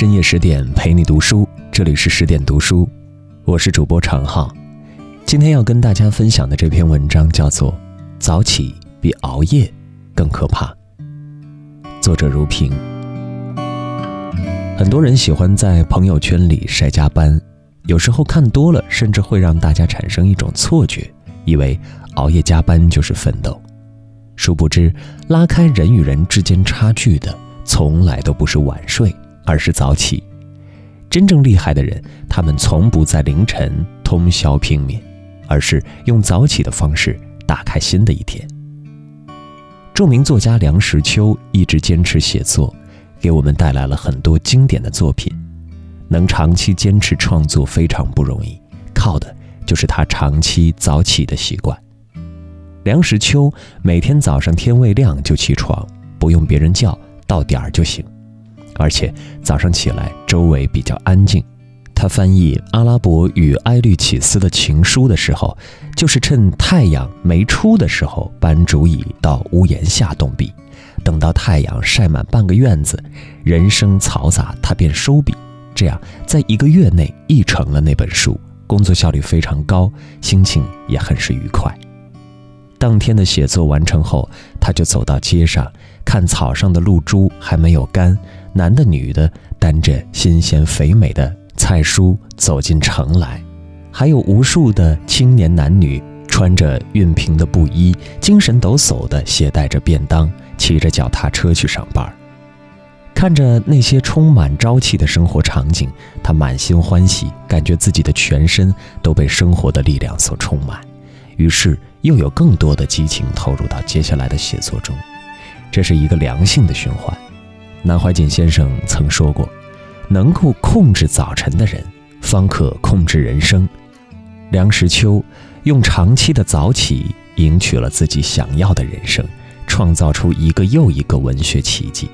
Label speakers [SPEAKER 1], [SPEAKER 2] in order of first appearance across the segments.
[SPEAKER 1] 深夜十点陪你读书，这里是十点读书，我是主播常浩。今天要跟大家分享的这篇文章叫做《早起比熬夜更可怕》，作者如萍。很多人喜欢在朋友圈里晒加班，有时候看多了，甚至会让大家产生一种错觉，以为熬夜加班就是奋斗。殊不知，拉开人与人之间差距的，从来都不是晚睡，而是早起。真正厉害的人，他们从不在凌晨通宵拼命，而是用早起的方式打开新的一天。著名作家梁实秋一直坚持写作，给我们带来了很多经典的作品。能长期坚持创作非常不容易，靠的就是他长期早起的习惯。梁实秋每天早上天未亮就起床，不用别人叫，到点儿就行。而且早上起来周围比较安静。他翻译阿拉伯与埃律启斯的情书的时候，就是趁太阳没出的时候搬竹椅到屋檐下动笔，等到太阳晒满半个院子，人声嘈杂，他便收笔。这样在一个月内译成了那本书，工作效率非常高，心情也很是愉快。当天的写作完成后，他就走到街上，看草上的露珠还没有干，男的女的担着新鲜肥美的菜蔬走进城来，还有无数的青年男女穿着熨平的布衣，精神抖擞地携带着便当，骑着脚踏车去上班。看着那些充满朝气的生活场景，他满心欢喜，感觉自己的全身都被生活的力量所充满。于是又有更多的激情投入到接下来的写作中，这是一个良性的循环。南怀瑾先生曾说过：“能够控制早晨的人，方可控制人生。”梁实秋用长期的早起赢取了自己想要的人生，创造出一个又一个文学奇迹。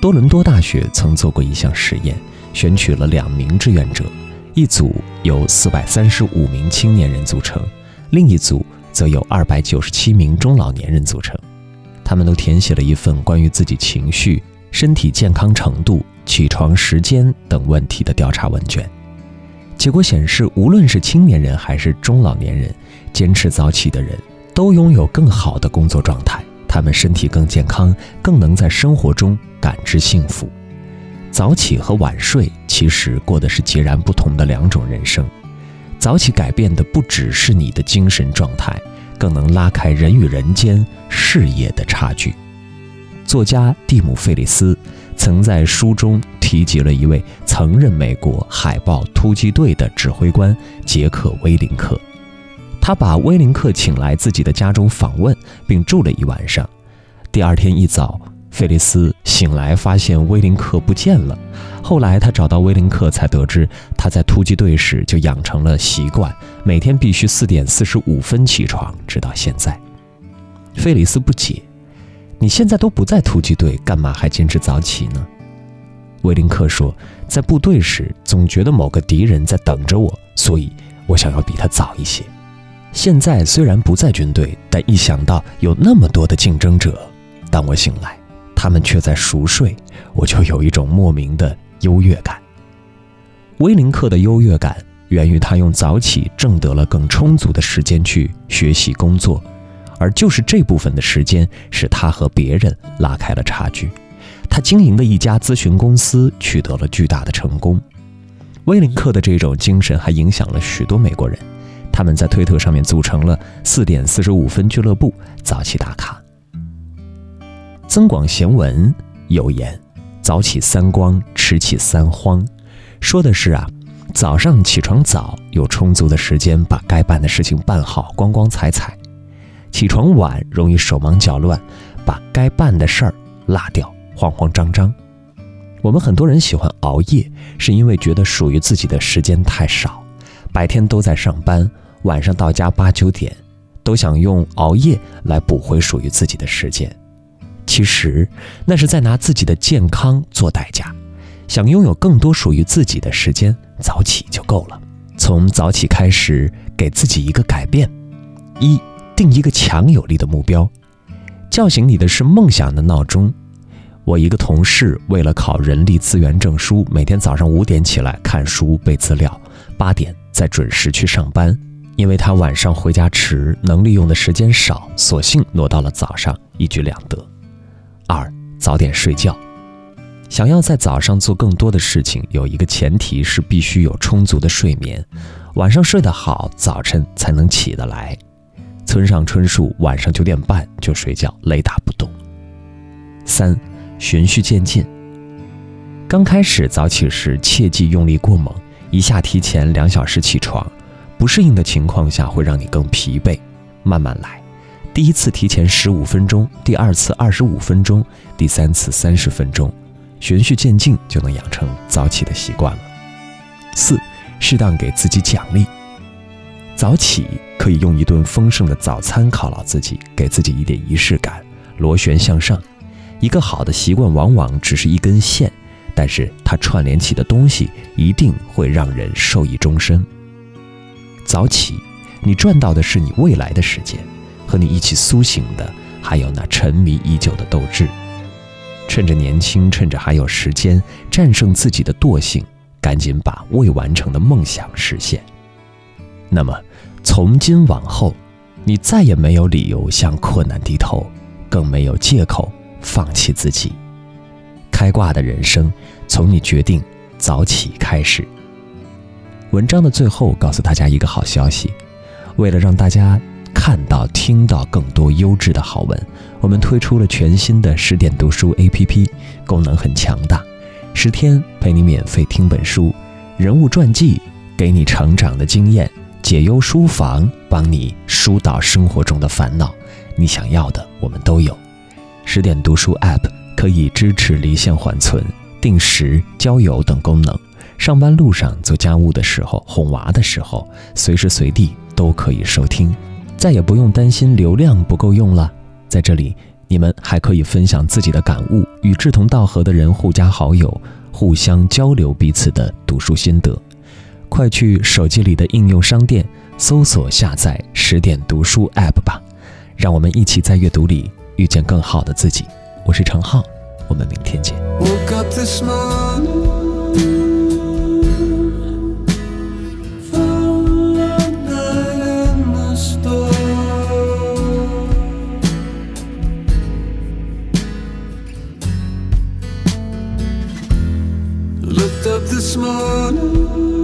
[SPEAKER 1] 多伦多大学曾做过一项实验，选取了两名志愿者，一组由四百三十五名青年人组成。另一组则由二百九十七名中老年人组成，他们都填写了一份关于自己情绪、身体健康程度、起床时间等问题的调查问卷。结果显示，无论是青年人还是中老年人，坚持早起的人都拥有更好的工作状态，他们身体更健康，更能在生活中感知幸福。早起和晚睡其实过的是截然不同的两种人生。早起改变的不只是你的精神状态，更能拉开人与人间事业的差距。作家蒂姆·费里斯曾在书中提及了一位曾任美国海豹突击队的指挥官杰克·威林克，他把威林克请来自己的家中访问，并住了一晚上。第二天一早。费利斯醒来，发现威林克不见了。后来他找到威林克，才得知他在突击队时就养成了习惯，每天必须四点四十五分起床，直到现在。费里斯不解：“你现在都不在突击队，干嘛还坚持早起呢？”威林克说：“在部队时，总觉得某个敌人在等着我，所以我想要比他早一些。现在虽然不在军队，但一想到有那么多的竞争者，当我醒来。”他们却在熟睡，我就有一种莫名的优越感。威林克的优越感源于他用早起挣得了更充足的时间去学习工作，而就是这部分的时间使他和别人拉开了差距。他经营的一家咨询公司取得了巨大的成功。威林克的这种精神还影响了许多美国人，他们在推特上面组成了四点四十五分俱乐部，早起打卡。《增广贤文》有言：“早起三光，迟起三荒。”说的是啊，早上起床早，有充足的时间把该办的事情办好，光光彩彩；起床晚，容易手忙脚乱，把该办的事儿落掉，慌慌张张。我们很多人喜欢熬夜，是因为觉得属于自己的时间太少，白天都在上班，晚上到家八九点，都想用熬夜来补回属于自己的时间。其实，那是在拿自己的健康做代价。想拥有更多属于自己的时间，早起就够了。从早起开始，给自己一个改变：一，定一个强有力的目标。叫醒你的是梦想的闹钟。我一个同事为了考人力资源证书，每天早上五点起来看书背资料，八点再准时去上班。因为他晚上回家迟，能利用的时间少，索性挪到了早上，一举两得。二，早点睡觉。想要在早上做更多的事情，有一个前提是必须有充足的睡眠。晚上睡得好，早晨才能起得来。村上春树晚上九点半就睡觉，雷打不动。三，循序渐进。刚开始早起时，切忌用力过猛，一下提前两小时起床，不适应的情况下会让你更疲惫。慢慢来，第一次提前十五分钟，第二次二十五分钟，第三次三十分钟。循序渐进，就能养成早起的习惯了。四，适当给自己奖励。早起可以用一顿丰盛的早餐犒劳自己，给自己一点仪式感，螺旋向上。一个好的习惯往往只是一根线，但是它串联起的东西一定会让人受益终身。早起，你赚到的是你未来的时间，和你一起苏醒的还有那沉迷已久的斗志。趁着年轻，趁着还有时间，战胜自己的惰性，赶紧把未完成的梦想实现。那么，从今往后，你再也没有理由向困难低头，更没有借口放弃自己。开挂的人生，从你决定早起开始。文章的最后，告诉大家一个好消息：为了让大家。看到、听到更多优质的好文，我们推出了全新的十点读书 APP，功能很强大，十天陪你免费听本书，人物传记给你成长的经验，解忧书房帮你疏导生活中的烦恼，你想要的我们都有。十点读书 App 可以支持离线缓存、定时交友等功能，上班路上、做家务的时候、哄娃的时候，随时随地都可以收听。再也不用担心流量不够用了，在这里，你们还可以分享自己的感悟，与志同道合的人互加好友，互相交流彼此的读书心得。快去手机里的应用商店搜索下载十点读书 App 吧，让我们一起在阅读里遇见更好的自己。我是程浩，我们明天见。this morning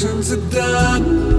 [SPEAKER 1] actions are done.